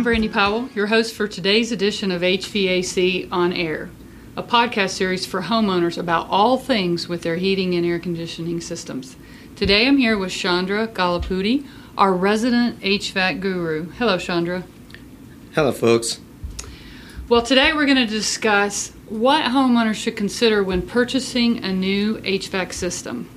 I'm Brandy Powell, your host for today's edition of HVAC On Air, a podcast series for homeowners about all things with their heating and air conditioning systems. Today I'm here with Chandra Galapudi, our resident HVAC guru. Hello, Chandra. Hello, folks. Well, today we're going to discuss what homeowners should consider when purchasing a new HVAC system.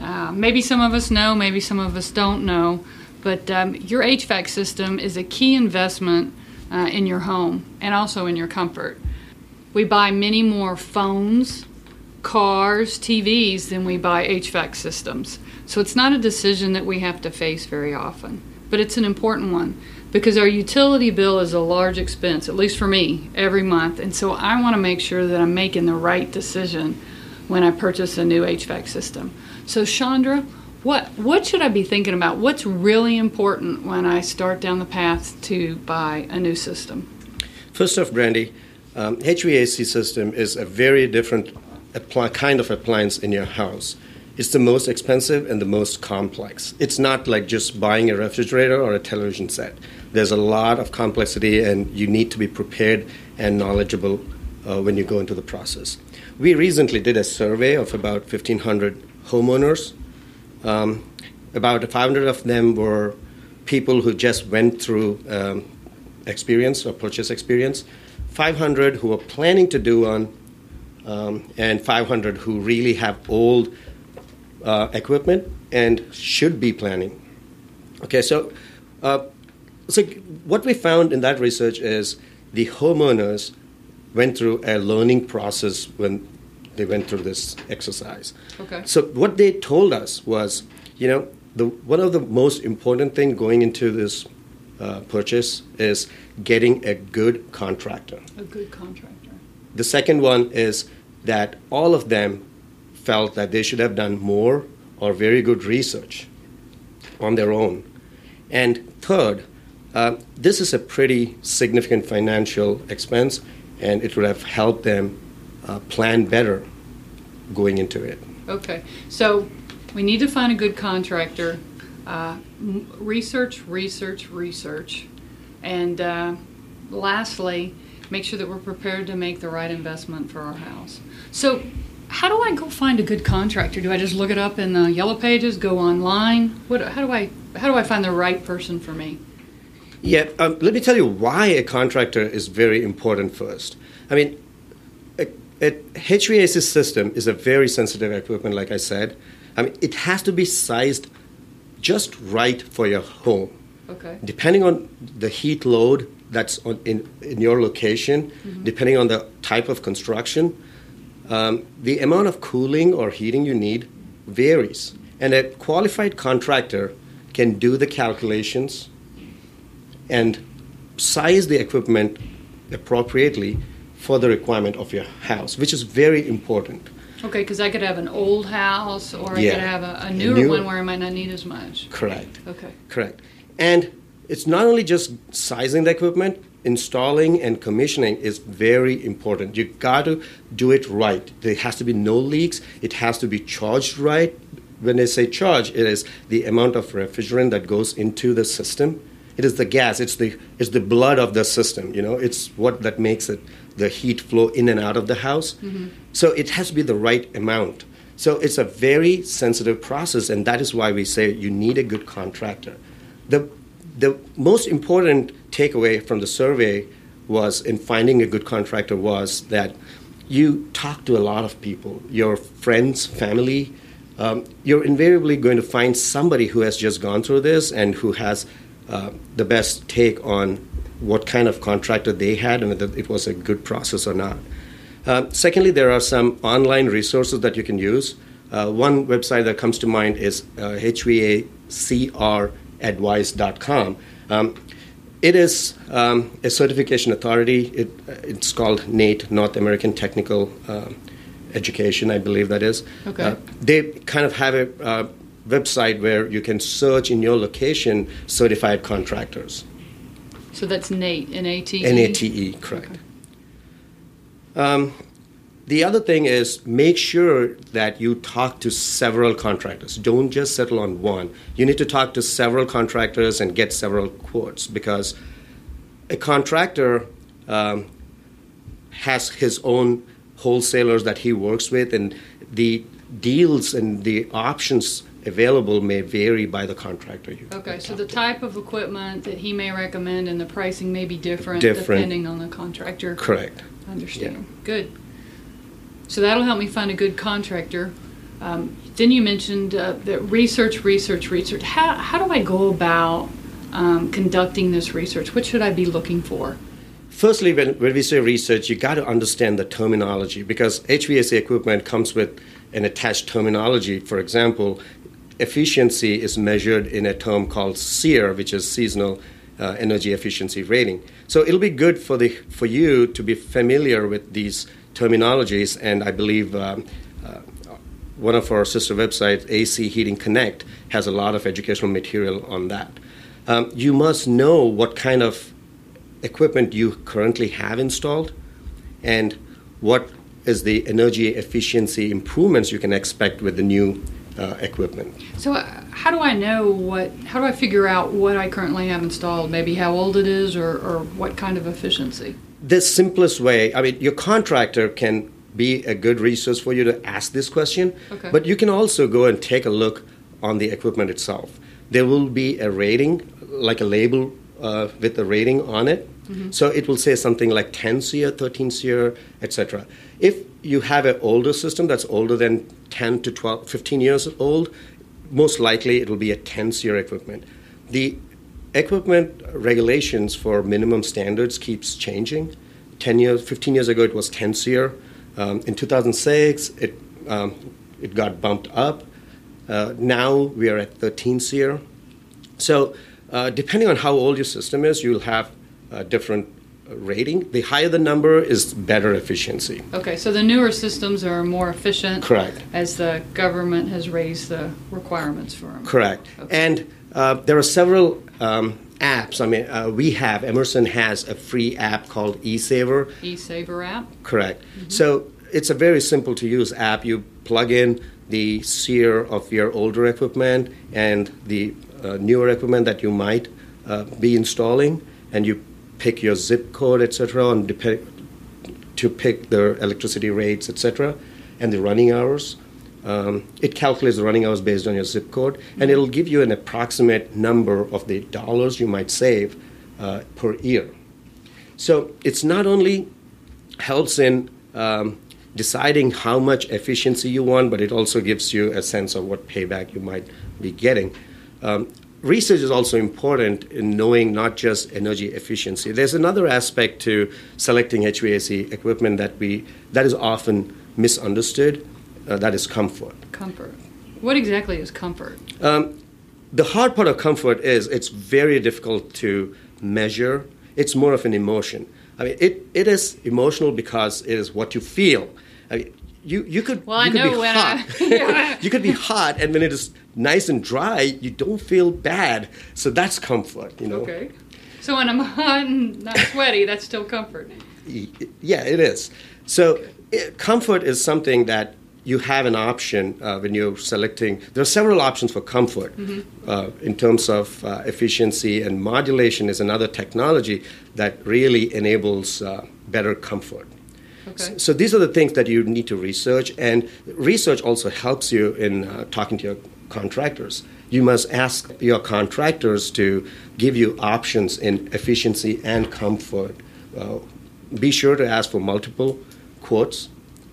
Uh, maybe some of us know, maybe some of us don't know, but um, your HVAC system is a key investment uh, in your home and also in your comfort. We buy many more phones, cars, TVs than we buy HVAC systems. So it's not a decision that we have to face very often, but it's an important one because our utility bill is a large expense, at least for me, every month. And so I want to make sure that I'm making the right decision when I purchase a new HVAC system. So, Chandra, what what should I be thinking about? What's really important when I start down the path to buy a new system? First off, Brandy, um, HVAC system is a very different kind of appliance in your house. It's the most expensive and the most complex. It's not like just buying a refrigerator or a television set. There's a lot of complexity, and you need to be prepared and knowledgeable uh, when you go into the process. We recently did a survey of about 1,500 homeowners um, about 500 of them were people who just went through um, experience or purchase experience, 500 who are planning to do one, um, and 500 who really have old uh, equipment and should be planning. Okay, so uh, so what we found in that research is the homeowners went through a learning process when they went through this exercise. Okay. So what they told us was, you know, the one of the most important thing going into this uh, purchase is getting a good contractor. A good contractor. The second one is that all of them felt that they should have done more or very good research on their own. And third, uh, this is a pretty significant financial expense, and it would have helped them uh, plan better going into it. Okay, so we need to find a good contractor. Uh, research, research, research, and uh, lastly, make sure that we're prepared to make the right investment for our house. So, how do I go find a good contractor? Do I just look it up in the yellow pages? Go online? What? How do I? How do I find the right person for me? Yeah, um, let me tell you why a contractor is very important first. I mean, a HVAC system is a very sensitive equipment, like I said. I mean, it has to be sized just right for your home. Okay. Depending on the heat load that's on, in, in your location, mm-hmm. depending on the type of construction, um, the amount of cooling or heating you need varies. And a qualified contractor can do the calculations and size the equipment appropriately for the requirement of your house, which is very important. Okay, because I could have an old house or I yeah. could have a, a newer New, one where I might not need as much. Correct. Okay. Correct. And it's not only just sizing the equipment, installing and commissioning is very important. You got to do it right. There has to be no leaks. It has to be charged right. When they say charge, it is the amount of refrigerant that goes into the system. It is the gas. It's the it's the blood of the system. You know, it's what that makes it the heat flow in and out of the house. Mm-hmm. So it has to be the right amount. So it's a very sensitive process, and that is why we say you need a good contractor. The, the most important takeaway from the survey was in finding a good contractor was that you talk to a lot of people, your friends, family. Um, you're invariably going to find somebody who has just gone through this and who has uh, the best take on what kind of contractor they had and whether it was a good process or not. Uh, secondly, there are some online resources that you can use. Uh, one website that comes to mind is uh, HVACRadvice.com. Um, it is um, a certification authority. It, it's called NATE, North American Technical uh, Education, I believe that is. Okay. Uh, they kind of have a uh, website where you can search in your location certified contractors. So that's NATE, N-A-T-E? N-A-T-E, correct. Okay. Um, the other thing is make sure that you talk to several contractors. Don't just settle on one. You need to talk to several contractors and get several quotes because a contractor um, has his own wholesalers that he works with, and the deals and the options available may vary by the contractor. You Okay, so the type of equipment that he may recommend and the pricing may be different, Different. depending on the contractor. correct. I Understand. Good. So that'll help me find a good contractor. Um, then you mentioned uh, that research, research, research. How, how do I go about um, conducting this research? What should I be looking for? Firstly, when, when we say research, you got to understand the terminology because HVAC equipment comes with an attached terminology. For example, efficiency is measured in a term called SEER, which is seasonal uh, energy efficiency rating. So it'll be good for the for you to be familiar with these terminologies, and I believe. Um, uh, one of our sister websites, AC Heating Connect, has a lot of educational material on that. Um, you must know what kind of equipment you currently have installed and what is the energy efficiency improvements you can expect with the new uh, equipment. So uh, how do I know what? How do I figure out what I currently have installed? Maybe how old it is, or, or what kind of efficiency? The simplest way, I mean, your contractor can be a good resource for you to ask this question, Okay. but you can also go and take a look on the equipment itself. There will be a rating, like a label uh, with a rating on it. So it will say something like 10 SEER, 13 SEER, etc. If you have an older system that's older than 10 to 12, 15 years old, most likely it will be a 10 SEER equipment. The equipment regulations for minimum standards keeps changing. 10 years, 15 years ago, it was 10 SEER. Um, in 2006, it, um, it got bumped up. Uh, now we are at 13 SEER. So, uh, depending on how old your system is, you'll have a different uh, rating. The higher the number is better efficiency. Okay, so the newer systems are more efficient. Correct. As the government has raised the requirements for them. Correct. Okay. And uh, there are several um, apps. I mean, uh, we have, Emerson has a free app called eSaver. E-Saver app. Correct. So it's a very simple to use app. You plug in the SEER of your older equipment and the uh, newer equipment that you might uh, be installing, and you pick your zip code, etc., and dep- to pick the electricity rates, etc., and the running hours. Um, it calculates the running hours based on your zip code, and it'll give you an approximate number of the dollars you might save uh, per year. So it's not only helps in um, deciding how much efficiency you want, but it also gives you a sense of what payback you might be getting. Um, research is also important in knowing not just energy efficiency. There's another aspect to selecting HVAC equipment that we that is often misunderstood. Uh, that is comfort. Comfort. What exactly is comfort? Um, the hard part of comfort is it's very difficult to measure. It's more of an emotion. I mean, it, it is emotional because it is what you feel. I mean, you, you could, Well, you I could know be when I- hot. Yeah. you could be hot, and when it is nice and dry, you don't feel bad. So that's comfort, you know. Okay. So when I'm hot and not sweaty, that's still comfort. Yeah, it is. So it, comfort is something that you have an option uh, when you're selecting. There are several options for comfort uh, in terms of uh, efficiency, and modulation is another technology that really enables uh, better comfort. Okay. So these are the things that you need to research, and research also helps you in uh, talking to your contractors. You must ask your contractors to give you options in efficiency and comfort. Uh, be sure to ask for multiple quotes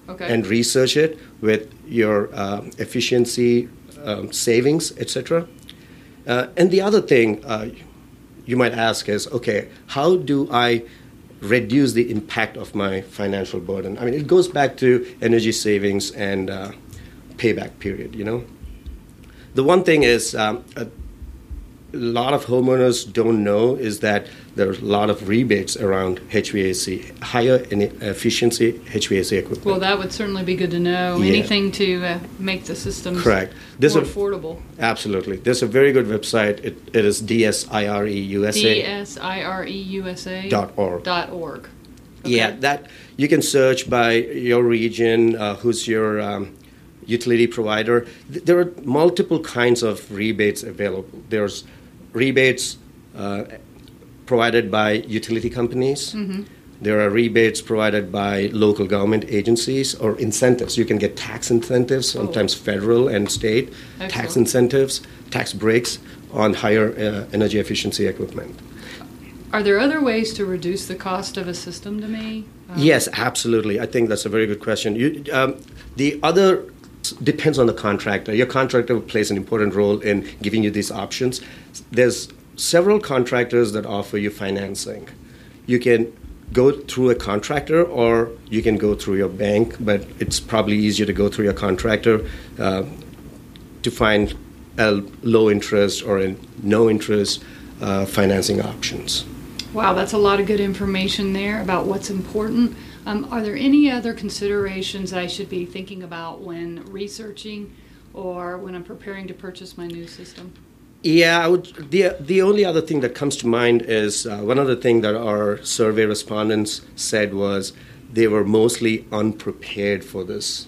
Okay. and research it with your uh, efficiency um, savings, etc. Uh, and the other thing uh, you might ask is, okay, how do I reduce the impact of my financial burden? I mean, it goes back to energy savings and uh, payback period. You know, the one thing is. Um, a, a lot of homeowners don't know is that there's a lot of rebates around HVAC, higher in efficiency HVAC equipment. well, that would certainly be good to know. Yeah. Anything to uh, make the systems Correct. There's more a- affordable. Absolutely. There's a very good website. It, it is DSIREUSA. DSIREUSA Dot org. Dot org. Yeah, that you can search by your region, uh, who's your um, utility provider. Th- There are multiple kinds of rebates available. There's rebates uh, provided by utility companies. There are rebates provided by local government agencies or incentives. You can get tax incentives, sometimes federal and state tax incentives, tax breaks on higher uh, energy efficiency equipment. Are there other ways to reduce the cost of a system to me? Uh, Yes, absolutely. I think that's a very good question. You, um, the other depends on the contractor. Your contractor plays an important role in giving you these options. There's several contractors that offer you financing. You can go through a contractor or you can go through your bank, but it's probably easier to go through your contractor uh, to find a low interest or a no interest uh, financing options. Wow, that's a lot of good information there about what's important. Um, are there any other considerations I should be thinking about when researching or when I'm preparing to purchase my new system? Yeah, would, the the only other thing that comes to mind is uh, one other thing that our survey respondents said was they were mostly unprepared for this.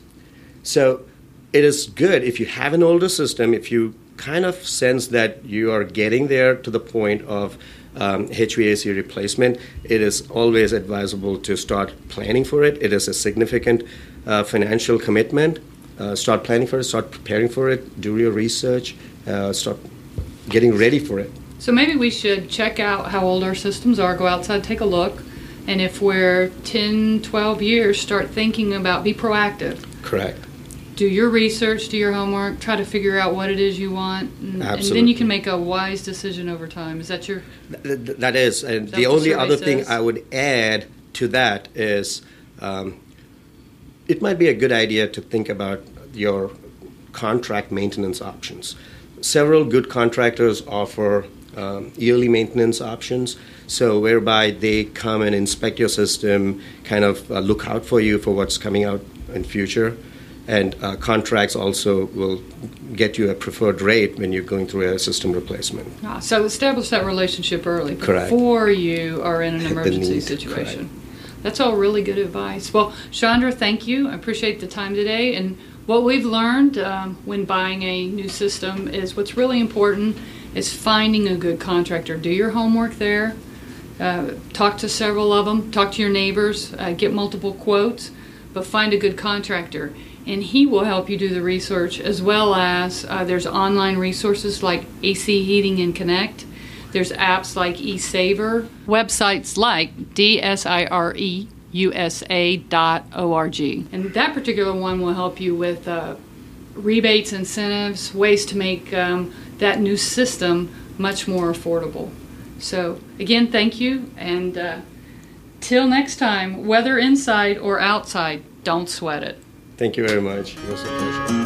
So it is good if you have an older system, if you kind of sense that you are getting there to the point of um, HVAC replacement, it is always advisable to start planning for it. It is a significant uh, financial commitment. Uh, start planning for it, start preparing for it, do your research, uh, start getting ready for it. So maybe we should check out how old our systems are, go outside, take a look, and if we're 10, 12 years, start thinking about, be proactive. Correct. Do your research, do your homework, try to figure out what it is you want, and, and then you can make a wise decision over time. Is that your Th- th- that is, and that the only other thing? I would add to that is um, it might be a good idea to think about your contract maintenance options. Several good contractors offer um, yearly maintenance options, so whereby they come and inspect your system, kind of uh, look out for you for what's coming out in future. And uh, contracts also will get you a preferred rate when you're going through a system replacement. Ah, so establish that relationship early Correct. before you are in an emergency need, situation. That's all really good advice. Well, Chandra, thank you. I appreciate the time today. And what we've learned um, when buying a new system is what's really important is finding a good contractor. Do your homework there. Uh, talk to several of them. Talk to your neighbors. Uh, get multiple quotes, but find a good contractor. And he will help you do the research as well as uh, there's online resources like AC Heating and Connect. There's apps like eSaver, websites like dsireusa.org. And that particular one will help you with uh, rebates, incentives, ways to make um, that new system much more affordable. So, again, thank you. And uh, till next time, whether inside or outside, don't sweat it. Thank you very much. It was a pleasure.